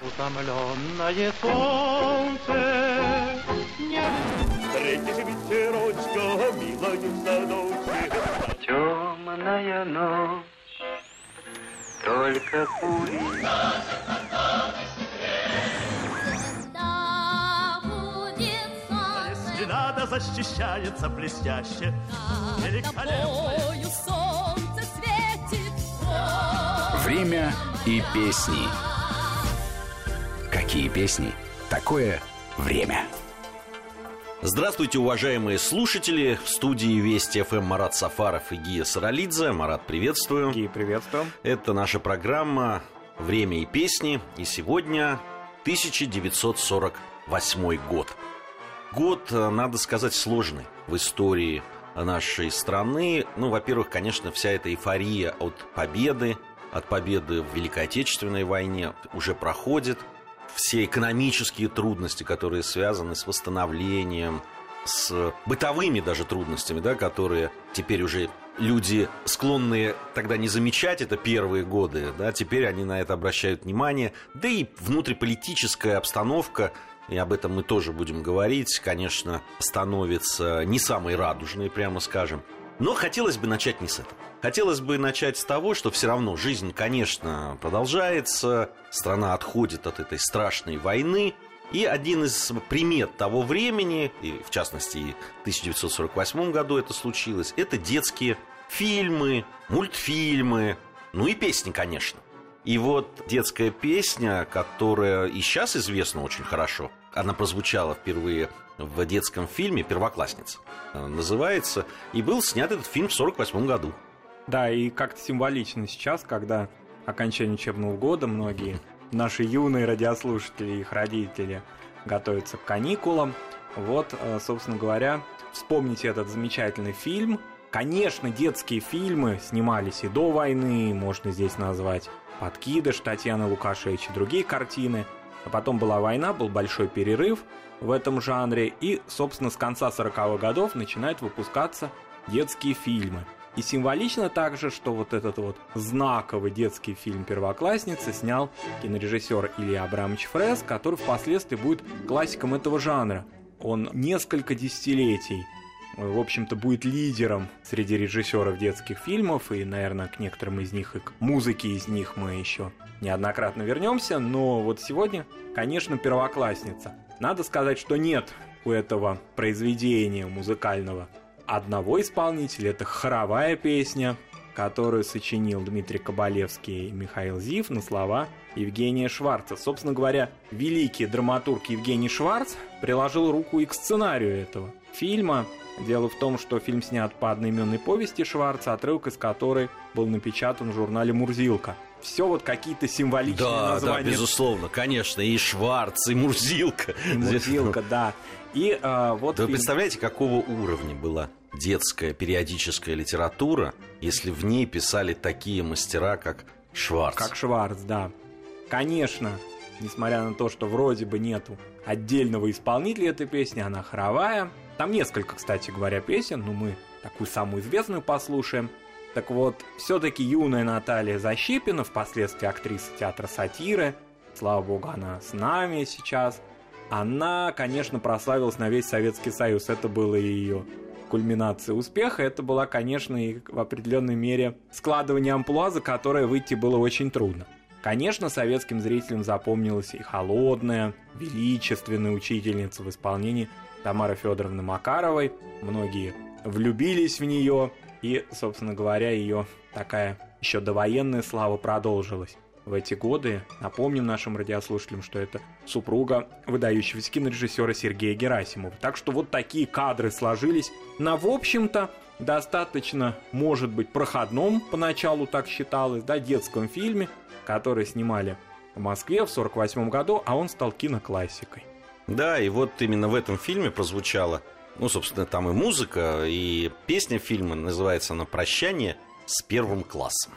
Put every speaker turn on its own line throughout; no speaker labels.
Утомленное солнце не... Встретишь ветерочка, милая в садочке. Темная ночь, только пули.
Надо защищается блестяще.
Великолепно. солнце светит.
Время и песни. Какие песни? Такое время.
Здравствуйте, уважаемые слушатели. В студии Вести ФМ Марат Сафаров и Гия Саралидзе. Марат, приветствую.
Гия, приветствую.
Это наша программа «Время и песни». И сегодня 1948 год. Год, надо сказать, сложный в истории нашей страны. Ну, во-первых, конечно, вся эта эйфория от победы, от победы в Великой Отечественной войне уже проходит – все экономические трудности, которые связаны с восстановлением, с бытовыми даже трудностями, да, которые теперь уже люди склонные тогда не замечать это первые годы, да, теперь они на это обращают внимание, да и внутриполитическая обстановка, и об этом мы тоже будем говорить, конечно, становится не самой радужной, прямо скажем. Но хотелось бы начать не с этого. Хотелось бы начать с того, что все равно жизнь, конечно, продолжается, страна отходит от этой страшной войны, и один из примет того времени, и в частности в 1948 году это случилось, это детские фильмы, мультфильмы, ну и песни, конечно. И вот детская песня, которая и сейчас известна очень хорошо, она прозвучала впервые в детском фильме «Первоклассница» называется, и был снят этот фильм в 1948 году.
Да, и как-то символично сейчас, когда окончание учебного года, многие наши юные радиослушатели и их родители готовятся к каникулам. Вот, э, собственно говоря, вспомните этот замечательный фильм. Конечно, детские фильмы снимались и до войны, можно здесь назвать «Подкидыш» Татьяны Лукашевич и другие картины. А потом была война, был большой перерыв в этом жанре, и, собственно, с конца 40-х годов начинают выпускаться детские фильмы. И символично также, что вот этот вот знаковый детский фильм «Первоклассница» снял кинорежиссер Илья Абрамович Фрес, который впоследствии будет классиком этого жанра. Он несколько десятилетий в общем-то, будет лидером среди режиссеров детских фильмов, и, наверное, к некоторым из них и к музыке из них мы еще неоднократно вернемся, но вот сегодня, конечно, первоклассница. Надо сказать, что нет у этого произведения музыкального одного исполнителя, это хоровая песня, которую сочинил Дмитрий Кабалевский и Михаил Зив на слова Евгения Шварца. Собственно говоря, великий драматург Евгений Шварц приложил руку и к сценарию этого фильма. Дело в том, что фильм снят по одноименной повести Шварца, отрывок из которой был напечатан в журнале «Мурзилка». Все вот какие-то символичные
да,
названия.
Да, безусловно, конечно, и Шварц, и Мурзилка.
И Мурзилка, да. И а, вот.
Да фильм... вы представляете, какого уровня была детская периодическая литература, если в ней писали такие мастера, как Шварц?
Как Шварц, да. Конечно, несмотря на то, что вроде бы нету отдельного исполнителя этой песни, она хоровая. Там несколько, кстати говоря, песен, но мы такую самую известную послушаем. Так вот, все-таки юная Наталья Защипина, впоследствии актриса театра сатиры, слава богу, она с нами сейчас, она, конечно, прославилась на весь Советский Союз. Это было ее кульминация успеха. Это была, конечно, и в определенной мере складывание амплуа, за которое выйти было очень трудно. Конечно, советским зрителям запомнилась и холодная, величественная учительница в исполнении Тамары Федоровны Макаровой. Многие влюбились в нее, и, собственно говоря, ее такая еще довоенная слава продолжилась в эти годы. Напомним нашим радиослушателям, что это супруга выдающегося кинорежиссера Сергея Герасимова. Так что вот такие кадры сложились на, в общем-то, достаточно, может быть, проходном, поначалу так считалось, да, детском фильме, который снимали в Москве в 1948 году, а он стал киноклассикой.
Да, и вот именно в этом фильме прозвучала, ну, собственно, там и музыка, и песня фильма называется «На прощание с первым классом».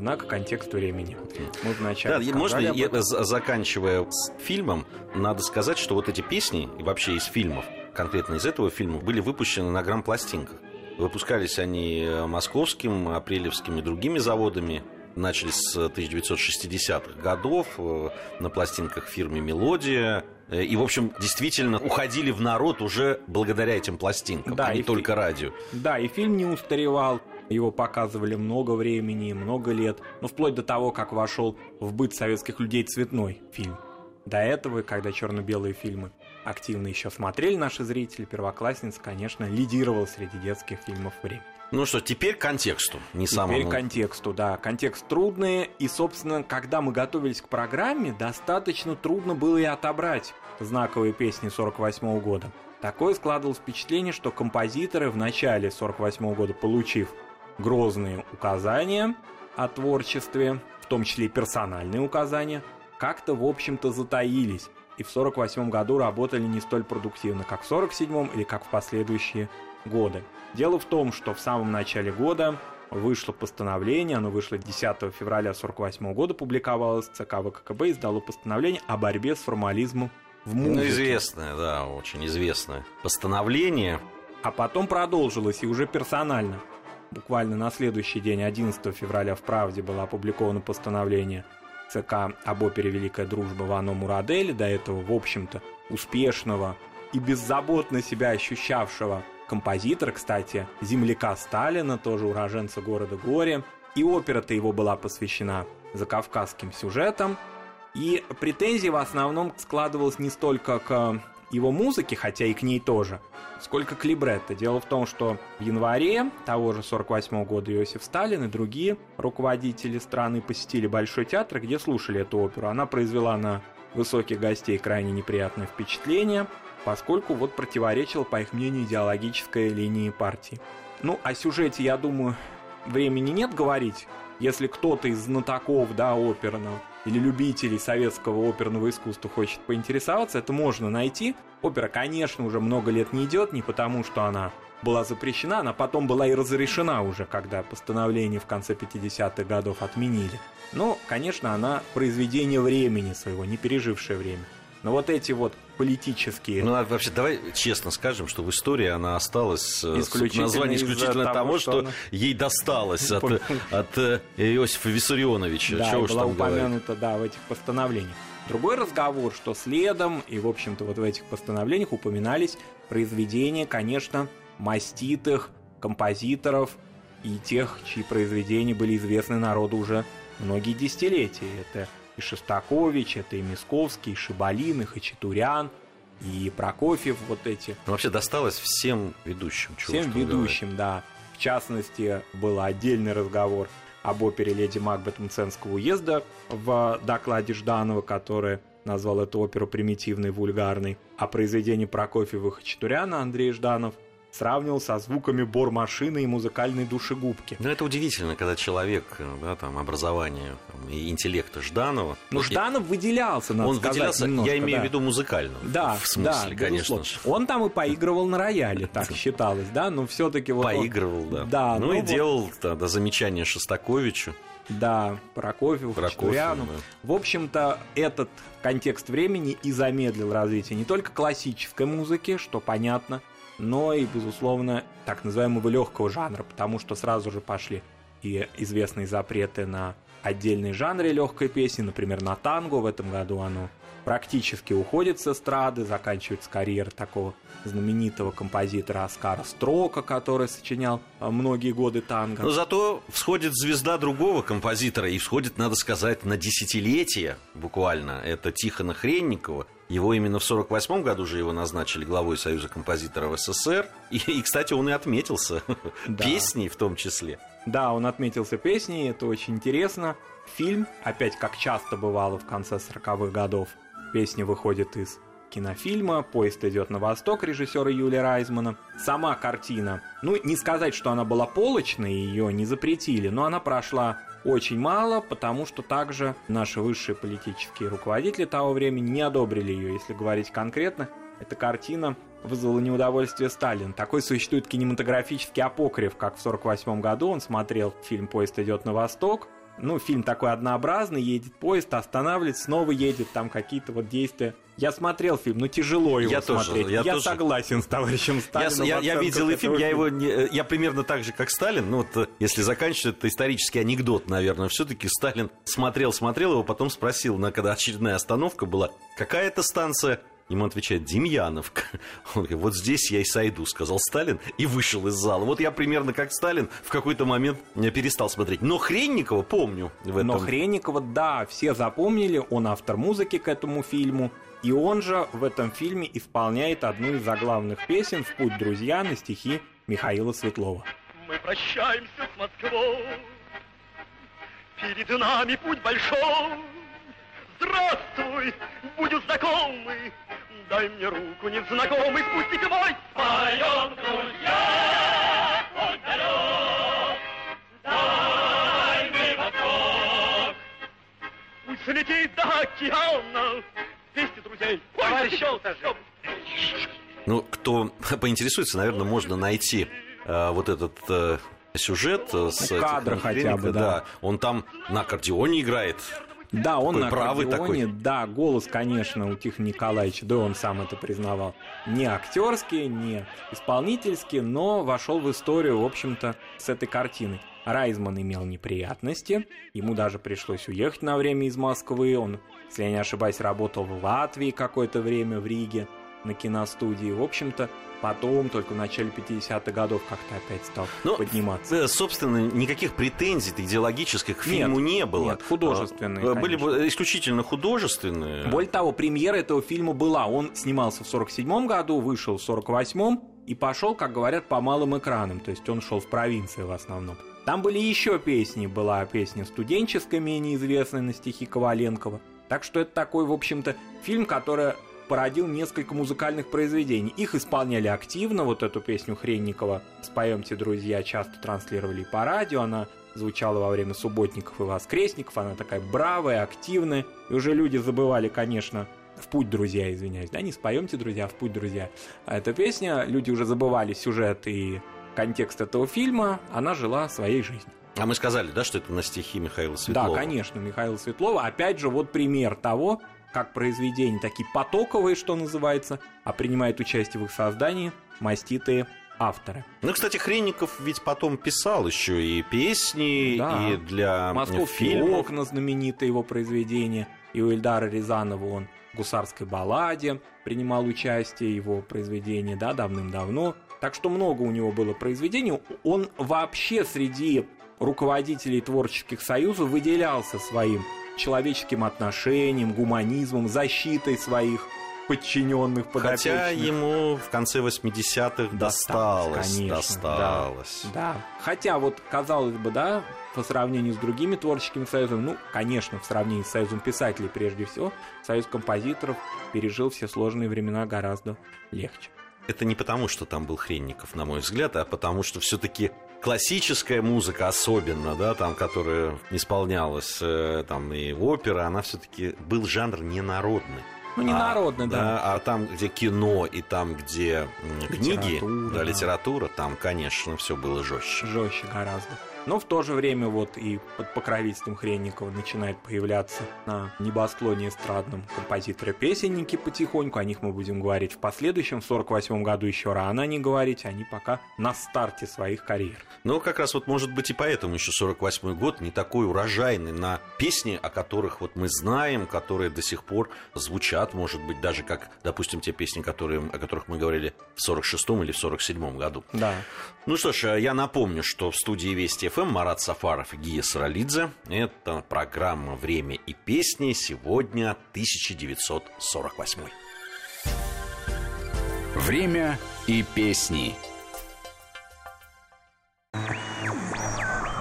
Однако контекст времени. Мы вначале
Да, можно, я- заканчивая с фильмом, надо сказать, что вот эти песни, и вообще из фильмов, конкретно из этого фильма, были выпущены на грамм-пластинках. Выпускались они э, московским, апрелевским и другими заводами. Начались с 1960-х годов э, на пластинках фирмы «Мелодия». Э, И, в общем, действительно уходили в народ уже благодаря этим пластинкам,
Да,
а не
и фи-
только радио.
Да, и фильм не устаревал. Его показывали много времени, много лет. Ну, вплоть до того, как вошел в быт советских людей цветной фильм. До этого, когда черно-белые фильмы активно еще смотрели наши зрители, первоклассница, конечно, лидировал среди детских фильмов времени.
Ну что, теперь к контексту, не
Теперь
самому...
контексту, да. Контекст трудный, и, собственно, когда мы готовились к программе, достаточно трудно было и отобрать знаковые песни 48 года. Такое складывалось впечатление, что композиторы в начале 48 года, получив грозные указания о творчестве, в том числе и персональные указания, как-то, в общем-то, затаились и в 48 году работали не столь продуктивно, как в 47 или как в последующие годы. Дело в том, что в самом начале года вышло постановление, оно вышло 10 февраля 48 года, публиковалось, ЦК ВККБ издало постановление о борьбе с формализмом в музыке.
Ну, известное, да, очень известное постановление.
А потом продолжилось и уже персонально. Буквально на следующий день, 11 февраля, в «Правде» было опубликовано постановление ЦК об опере «Великая дружба» Вано Мурадели, до этого, в общем-то, успешного и беззаботно себя ощущавшего композитора, кстати, земляка Сталина, тоже уроженца города Горе. И опера-то его была посвящена закавказским сюжетам. И претензии в основном складывалась не столько к его музыке, хотя и к ней тоже, сколько к либретто. Дело в том, что в январе того же 48 года Иосиф Сталин и другие руководители страны посетили Большой театр, где слушали эту оперу. Она произвела на высоких гостей крайне неприятное впечатление, поскольку вот противоречила, по их мнению, идеологической линии партии. Ну, о сюжете, я думаю, времени нет говорить. Если кто-то из знатоков, да, оперного или любителей советского оперного искусства хочет поинтересоваться, это можно найти. Опера, конечно, уже много лет не идет, не потому что она была запрещена, она потом была и разрешена уже, когда постановление в конце 50-х годов отменили. Но, конечно, она произведение времени своего, не пережившее время. Но вот эти вот политические...
Ну, а вообще, давай честно скажем, что в истории она осталась э, с
Исключительно
названием
из-за
исключительно
того,
того,
что
что,
она-
ей досталось от, от э, Иосифа Виссарионовича.
Да,
Чего
была
там
упомянута, да, в этих постановлениях. Другой разговор, что следом, и, в общем-то, вот в этих постановлениях упоминались произведения, конечно, маститых композиторов и тех, чьи произведения были известны народу уже многие десятилетия. Это и Шостакович, это и Мисковский, и Шибалин, и Хачатурян, и Прокофьев, вот эти
Ну, вообще досталось всем ведущим. чего
Всем ведущим, да. В частности, был отдельный разговор об опере «Леди Макбет» Мценского уезда в докладе Жданова, который назвал эту оперу примитивной, вульгарной, а произведение Прокофьева и Хачатуряна Андрей Жданов сравнивал со звуками бор-машины и музыкальной душегубки.
Ну, это удивительно, когда человек, да, там, образование там, и интеллекта Жданова...
Ну, Жданов выделялся, надо
Он
сказать,
выделялся,
немножко,
я имею
да.
в виду музыкально.
Да,
В смысле,
да,
конечно
безусловно. Он там и поигрывал на рояле, так считалось, да, но все-таки вот он-
Поигрывал, да.
Да,
ну,
ну
и
вот.
делал тогда замечания Шостаковичу.
Да, Прокофьеву, Хачатуряну.
да.
В общем-то, этот контекст времени и замедлил развитие не только классической музыки, что понятно, но и, безусловно, так называемого легкого жанра, потому что сразу же пошли и известные запреты на отдельные жанры легкой песни, например, на танго. В этом году оно практически уходит с эстрады, заканчивается карьера такого знаменитого композитора Оскара Строка, который сочинял э, многие годы танго.
Но зато всходит звезда другого композитора, и всходит, надо сказать, на десятилетие буквально. Это Тихона Хренникова. Его именно в 48 году же его назначили главой Союза композиторов СССР. И, и, кстати, он и отметился
Да.
песней в том числе.
Да, он отметился песней, это очень интересно. Фильм, опять как часто бывало в конце 40-х годов, песня выходит из кинофильма «Поезд идет на восток» режиссера Юлия Райзмана. Сама картина, ну, не сказать, что она была полочной, ее не запретили, но она прошла очень мало, потому что также наши высшие политические руководители того времени не одобрили ее, если говорить конкретно. Эта картина вызвала неудовольствие Сталина. Такой существует кинематографический апокриф, как в 1948 году он смотрел фильм «Поезд идет на восток», ну, фильм такой однообразный, едет поезд, останавливается, снова едет, там какие-то вот действия. Я смотрел фильм, но тяжело его
Я тоже,
смотреть.
я тоже.
согласен с товарищем
Я,
Сталином.
я- я
оценках
видел и фильм, я его не- э, я примерно так же, как Сталин. Ну вот э, если заканчивать, это исторический анекдот, наверное. Все-таки Сталин смотрел, смотрел его, потом спросил, на когда очередная остановка была, какая это станция? Ему отвечает, Демьяновка. Он говорит, вот здесь я и сойду, сказал Сталин, и вышел из зала. Вот я примерно как Сталин в какой-то момент перестал смотреть. Но Хренникова помню в этом.
Но Хренникова, да, все запомнили, он автор музыки к этому фильму. И он же в этом фильме исполняет одну из заглавных песен «В путь, друзья» на стихи Михаила Светлова.
Мы прощаемся с Москвой, перед нами путь большой. Здравствуй, будем знакомы, дай мне руку, незнакомый спутник мой. Поем, друзья, путь далек, дальний восток. Пусть слетит до океана, вести друзей, товарищ
Ну, кто поинтересуется, наверное, можно найти э, вот этот э, сюжет э, с
Ну,
этих
хотя бы, да.
Он там на аккордеоне играет.
Да, он
Такой
на
правый
аккордеоне, да, голос, конечно, у Тихона Николаевича, да, он сам это признавал, не актерский, не исполнительский, но вошел в историю, в общем-то, с этой картиной. Райзман имел неприятности, ему даже пришлось уехать на время из Москвы, он, если я не ошибаюсь, работал в Латвии какое-то время, в Риге, на киностудии, в общем-то, потом, только в начале 50-х годов, как-то опять стал
Ну,
подниматься.
Э, Собственно, никаких претензий идеологических к
Нет,
фильму не было.
нет, художественные,
Э, Были бы исключительно художественные.
Более того, премьера этого фильма была. Он снимался в 47 году, вышел в 48 и пошел, как говорят, по малым экранам. То есть он шел в провинции в основном. Там были еще песни. Была песня студенческая, менее известная на стихи Коваленкова. Так что это такой, в общем-то, фильм, который породил несколько музыкальных произведений. Их исполняли активно, вот эту песню Хренникова «Споемте, друзья» часто транслировали по радио, она звучала во время субботников и воскресников, она такая бравая, активная, и уже люди забывали, конечно, в путь, друзья, извиняюсь, да, не споемте, друзья, в путь, друзья. А эта песня, люди уже забывали сюжет и контекст этого фильма, она жила своей жизнью.
А мы сказали, да, что это на стихи Михаила Светлова?
Да, конечно, Михаил Светлова. Опять же, вот пример того, как произведения такие потоковые, что называется, а принимают участие в их создании маститые авторы.
Ну, кстати, Хренников ведь потом писал еще и песни,
Да.
и для
Московские
фильмов.
окна знаменитое его произведение. И у Эльдара Рязанова он в «Гусарской балладе» принимал участие, его произведение, да, давным-давно. Так что много у него было произведений. Он вообще среди руководителей творческих союзов выделялся своим человеческим отношением, гуманизмом, защитой своих подчиненных подопечных.
Хотя ему в конце 80-х досталось,
конечно,
досталось.
Да. Хотя вот, казалось бы, да, по сравнению с другими творческими союзами, ну, конечно, в сравнении с Союзом писателей прежде всего, Союз композиторов пережил все сложные времена гораздо легче.
Это не потому, что там был Хренников, на мой взгляд, а потому что все-таки классическая музыка особенно, да, там, которая исполнялась, э, там, и опера, она все-таки был жанр ненародный.
Ну, не народный, да.
А там, где кино и там, где книги,
Литература,
да,
да.
литература, там, конечно, все было жестче.
Жестче гораздо. Но в то же время вот и под покровительством Хренникова начинает появляться на небосклоне эстрадном композиторы-песенники потихоньку. О них мы будем говорить в последующем. В 48 году еще рано не говорить. Они пока на старте своих карьер.
Ну, как раз вот, может быть, и поэтому еще 48-й год не такой урожайный на песни, о которых вот мы знаем, которые до сих пор звучат, может быть, даже как, допустим, те песни, которые, о которых мы говорили в 46-м или в 47-м году.
Да.
Ну что ж, я напомню, что в студии Вести ФМ Марат Сафаров Гия Саралидзе. Это программа «Время и песни». Сегодня 1948.
Время и песни.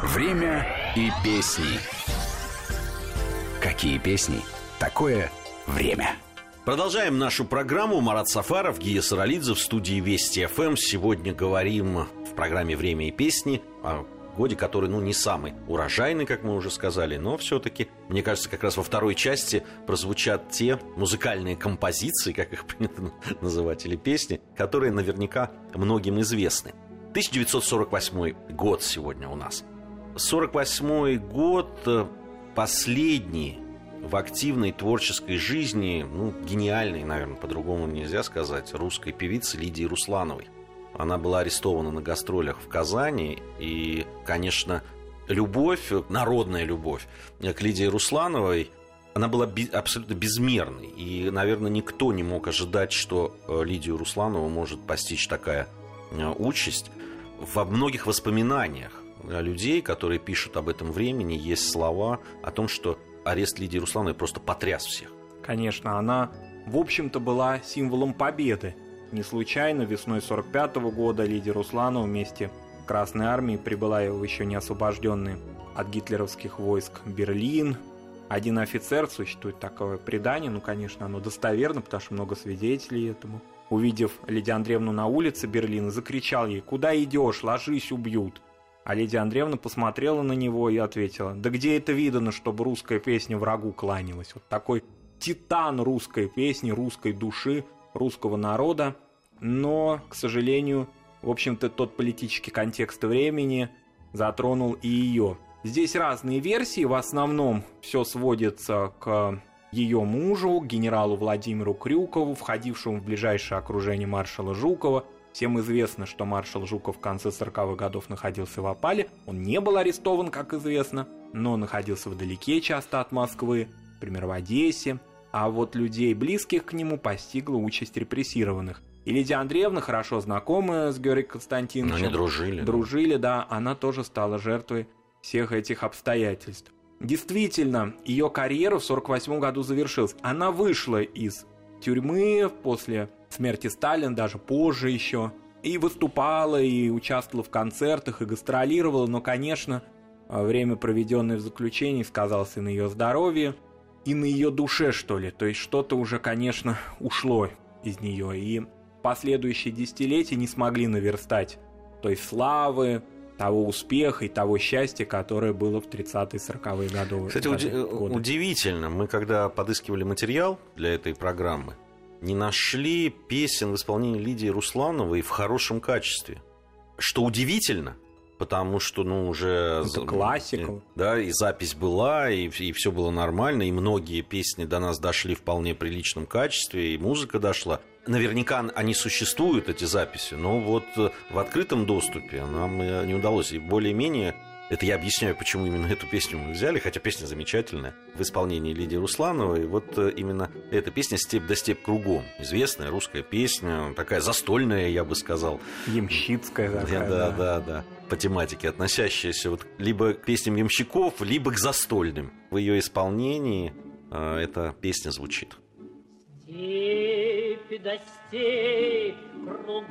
Время и песни. Какие песни? Такое время.
Продолжаем нашу программу. Марат Сафаров, Гия Саралидзе в студии Вести ФМ. Сегодня говорим в программе «Время и песни» о годе, который, ну, не самый урожайный, как мы уже сказали, но все-таки, мне кажется, как раз во второй части прозвучат те музыкальные композиции, как их принято называть, или песни, которые наверняка многим известны. 1948 год сегодня у нас. 48 год э, последний в активной творческой жизни, ну, гениальной, наверное, по-другому нельзя сказать, русской певицы Лидии Руслановой. Она была арестована на гастролях в Казани, и, конечно, любовь, народная любовь к Лидии Руслановой, она была абсолютно безмерной. И, наверное, никто не мог ожидать, что э, Лидию Русланову может постичь такая э, участь. Во многих воспоминаниях э, людей, которые пишут об этом времени, есть слова о том, что арест Лидии Руслановой просто потряс всех.
Конечно, она, в общем-то, была символом победы. Не случайно весной 45 года Лидия Русланова вместе Красной Армией прибыла в еще не освобожденный от гитлеровских войск Берлин. Один офицер, существует такое предание, ну, конечно, оно достоверно, потому что много свидетелей этому. Увидев Лидию Андреевну на улице Берлина, закричал ей «Куда идешь? Ложись, убьют!» А Лидия Андреевна посмотрела на него и ответила, да где это видано, чтобы русская песня врагу кланялась? Вот такой титан русской песни, русской души, русского народа. Но, к сожалению, в общем-то, тот политический контекст времени затронул и ее. Здесь разные версии, в основном все сводится к ее мужу, генералу Владимиру Крюкову, входившему в ближайшее окружение маршала Жукова, Всем известно, что маршал Жуков в конце 40-х годов находился в опале. Он не был арестован, как известно, но находился вдалеке часто от Москвы, например, в Одессе. А вот людей, близких к нему, постигла участь репрессированных. И Лидия Андреевна, хорошо знакомая с Георгием Константиновичем,
Они дружили.
дружили, да, она тоже стала жертвой всех этих обстоятельств. Действительно, ее карьера в 48 году завершилась. Она вышла из тюрьмы после смерти Сталина, даже позже еще, и выступала, и участвовала в концертах, и гастролировала, но, конечно, время, проведенное в заключении, сказалось и на ее здоровье, и на ее душе, что ли. То есть что-то уже, конечно, ушло из нее, и последующие десятилетия не смогли наверстать той славы, того успеха и того счастья, которое было в 30-е, 40-е годы.
Кстати, уди- удивительно, мы когда подыскивали материал для этой программы, не нашли песен в исполнении Лидии Руслановой в хорошем качестве. Что удивительно, потому что, ну, уже...
Это классика.
Да, и запись была, и, и все было нормально, и многие песни до нас дошли в вполне приличном качестве, и музыка дошла. Наверняка они существуют, эти записи, но вот в открытом доступе нам не удалось. И более-менее это я объясняю, почему именно эту песню мы взяли, хотя песня замечательная, в исполнении Лидии Руслановой. Вот именно эта песня «Степь да степь кругом». Известная русская песня, такая застольная, я бы сказал.
Ямщицкая такая.
Да, да, да, да. По тематике, относящаяся вот либо к песням ямщиков, либо к застольным. В ее исполнении э, эта песня звучит.
Степь да степь кругом,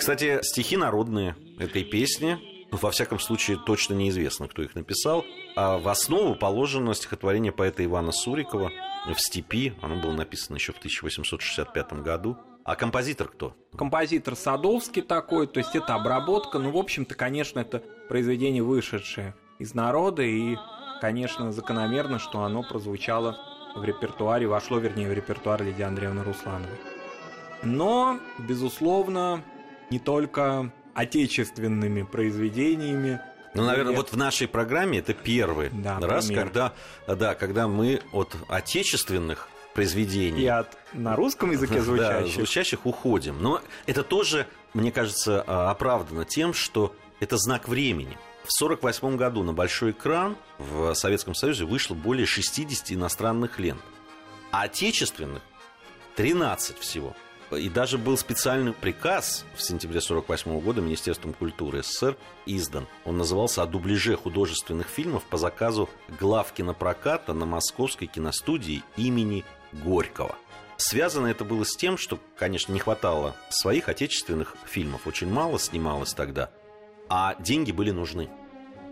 Кстати, стихи народные этой песни. Во всяком случае, точно неизвестно, кто их написал. А в основу положено стихотворение поэта Ивана Сурикова «В степи». Оно было написано еще в 1865 году. А композитор кто?
Композитор Садовский такой, то есть это обработка. Ну, в общем-то, конечно, это произведение вышедшее из народа, и, конечно, закономерно, что оно прозвучало в репертуаре, вошло, вернее, в репертуар Лидии Андреевны Руслановой. Но, безусловно, не только отечественными произведениями.
Ну, наверное, вот в нашей программе это первый
да,
раз,
пример.
когда, да, когда мы от отечественных произведений
И от на русском языке
да,
звучащих.
звучащих уходим. Но это тоже, мне кажется, а, оправдано тем, что это знак времени. В 1948 году на большой экран в Советском Союзе вышло более 60 иностранных лент, а отечественных 13 всего. И даже был специальный приказ в сентябре 1948 года Министерством культуры СССР издан. Он назывался «О дубляже художественных фильмов по заказу глав кинопроката на Московской киностудии имени Горького». Связано это было с тем, что, конечно, не хватало своих отечественных фильмов. Очень мало снималось тогда. А деньги были нужны.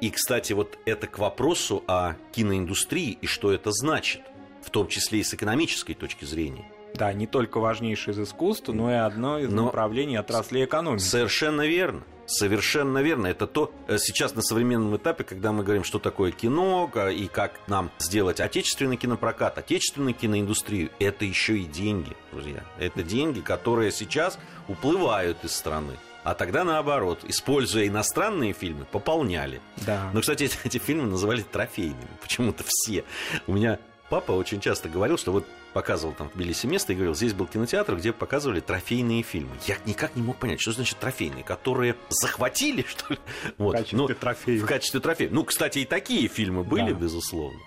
И, кстати, вот это к вопросу о киноиндустрии и что это значит, в том числе и с экономической точки зрения.
Да, не только важнейшее из искусств, но и одно из
Но-
направлений отраслей экономики.
Совершенно верно. Совершенно верно. Это то э, сейчас на современном этапе, когда мы говорим, что такое кино и как нам сделать отечественный кинопрокат, отечественную киноиндустрию, это еще и деньги, друзья. Это деньги, которые сейчас уплывают из страны. А тогда наоборот, используя иностранные фильмы, пополняли.
Да.
Но, кстати, эти, эти фильмы называли трофейными. Почему-то все. У меня папа очень часто говорил, что вот показывал там в Тбилиси место и говорил, здесь был кинотеатр, где показывали трофейные фильмы. Я никак не мог понять, что значит трофейные, которые захватили, что ли? Вот.
В качестве
Ну,
трофеев.
В качестве трофеев. Ну, кстати, и такие фильмы были,
Да.
безусловно.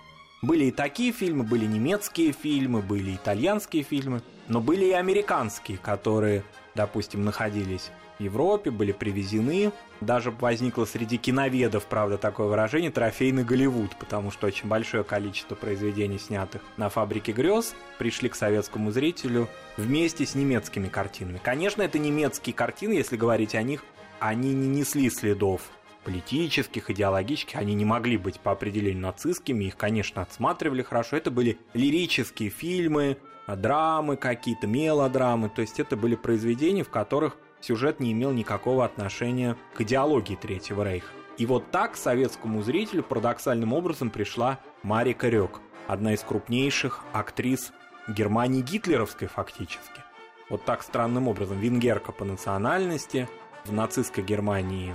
Были и такие фильмы, были немецкие фильмы, были итальянские фильмы, но были и американские, которые, допустим, находились Европе, были привезены. Даже возникло среди киноведов, правда, такое выражение «трофейный Голливуд», потому что очень большое количество произведений, снятых на «Фабрике грез», пришли к советскому зрителю вместе с немецкими картинами. Конечно, это немецкие картины, если говорить о них, они не несли следов политических, идеологических, они не могли быть по определению нацистскими, их, конечно, отсматривали хорошо. Это были лирические фильмы, драмы какие-то, мелодрамы, то есть это были произведения, в которых сюжет не имел никакого отношения к идеологии Третьего Рейха. И вот так советскому зрителю парадоксальным образом пришла Марика Рёк, одна из крупнейших актрис Германии гитлеровской фактически. Вот так странным образом. Венгерка по национальности, в нацистской Германии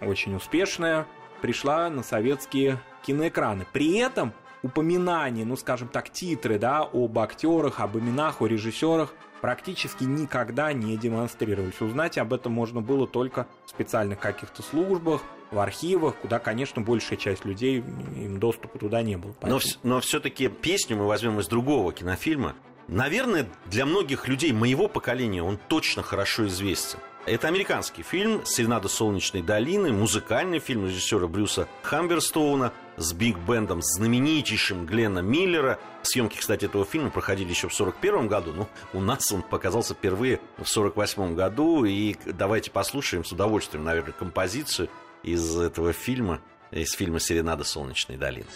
очень успешная, пришла на советские киноэкраны. При этом упоминания, ну скажем так, титры, да, об актерах, об именах, о режиссерах практически никогда не демонстрировались. Узнать об этом можно было только в специальных каких-то службах, в архивах, куда, конечно, большая часть людей, им доступа туда не было.
Но,
Поэтому-
но все-таки песню мы возьмем из другого кинофильма. Наверное, для многих людей моего поколения он точно хорошо известен. Это американский фильм «Серенада солнечной долины», музыкальный фильм режиссера Брюса Хамберстоуна с биг-бендом знаменитейшим Глена Миллера. Съемки, кстати, этого фильма проходили еще в 1941 году, но у нас он показался впервые в 1948 году. И давайте послушаем с удовольствием, наверное, композицию из этого фильма, из фильма «Серенада солнечной долины».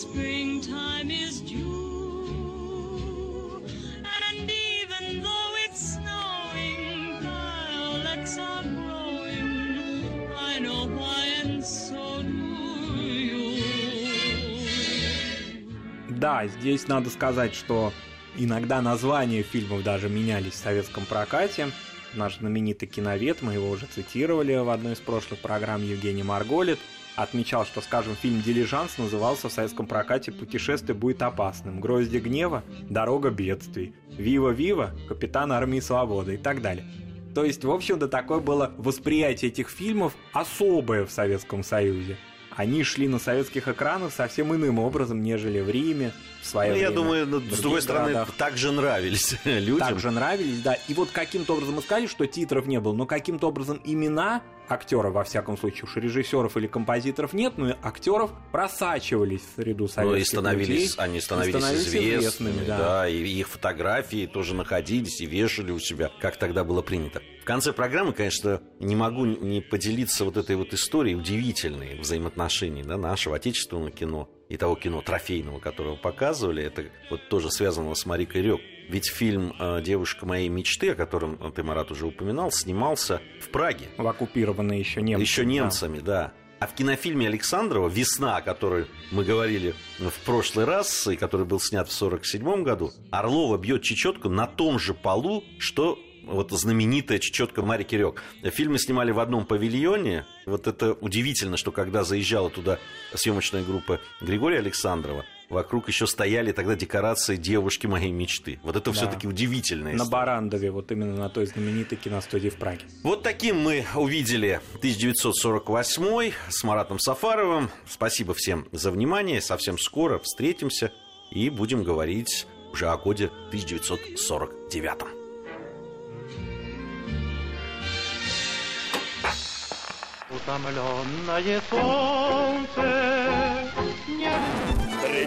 Springtime is due. And even though it's snowing, violets are growing. I know why, and so do you.
Да, здесь надо сказать, что иногда названия фильмов даже менялись в советском прокате. Наш знаменитый киновед, мы его уже цитировали в одной из прошлых программ, Евгений Марголит, отмечал, что, скажем, фильм «Дилижанс» назывался в советском прокате «Путешествие будет опасным», «Грозди гнева», «Дорога бедствий», «Вива-вива», «Капитан армии свободы» и так далее. То есть, в общем-то, такое было восприятие этих фильмов особое в Советском Союзе. Они шли на советских экранах совсем иным образом, нежели в Риме, в свое
Ну, я
время.
думаю, ну, с другой стороны,
городах.
также нравились людям.
также нравились, да. И вот каким-то образом мы сказали, что титров не было, но каким-то образом имена актеров, во всяком случае, уж режиссеров или композиторов нет, но актеров просачивались в среду
Ну,
советских
и становились,
людей.
они становились,
И становились
известными,
известными,
да.
да.
и их фотографии тоже находились и вешали у себя, как тогда было принято. В конце программы, конечно, не могу не поделиться вот этой вот историей удивительной взаимоотношений да, нашего отечественного кино и того кино трофейного, которого показывали. Это вот тоже связано с Марикой Рёк. Ведь фильм э, «Девушка моей мечты», о котором ты, Марат, уже упоминал, снимался в Праге.
В оккупированные еще немцами.
Еще
да.
немцами, да. А в кинофильме Александрова «Весна», о которой мы говорили в прошлый раз, и который был снят в 1947 году, Орлова бьет чечетку на том же полу, что вот знаменитая чечетка Мари Кирек. Фильмы снимали в одном павильоне. Вот это удивительно, что когда заезжала туда съемочная группа Григория Александрова, вокруг еще стояли тогда декорации девушки моей мечты. Вот это
Да.
все-таки удивительная
На
история.
Барандове, вот именно на той знаменитой киностудии в Праге.
Вот таким мы увидели 1948 с Маратом Сафаровым. Спасибо всем за внимание. Совсем скоро встретимся и будем говорить уже о годе 1949.
Утомленное солнце не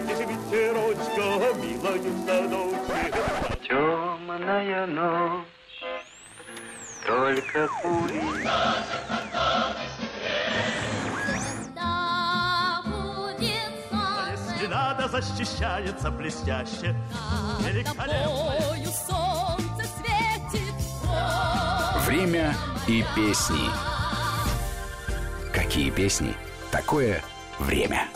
Летишь ветерочком, милою в садочке.
Темная ночь, только.
Если надо, защищается блестяще. Великолепно.
солнце светит.
Время и песни. Какие песни? Такое время.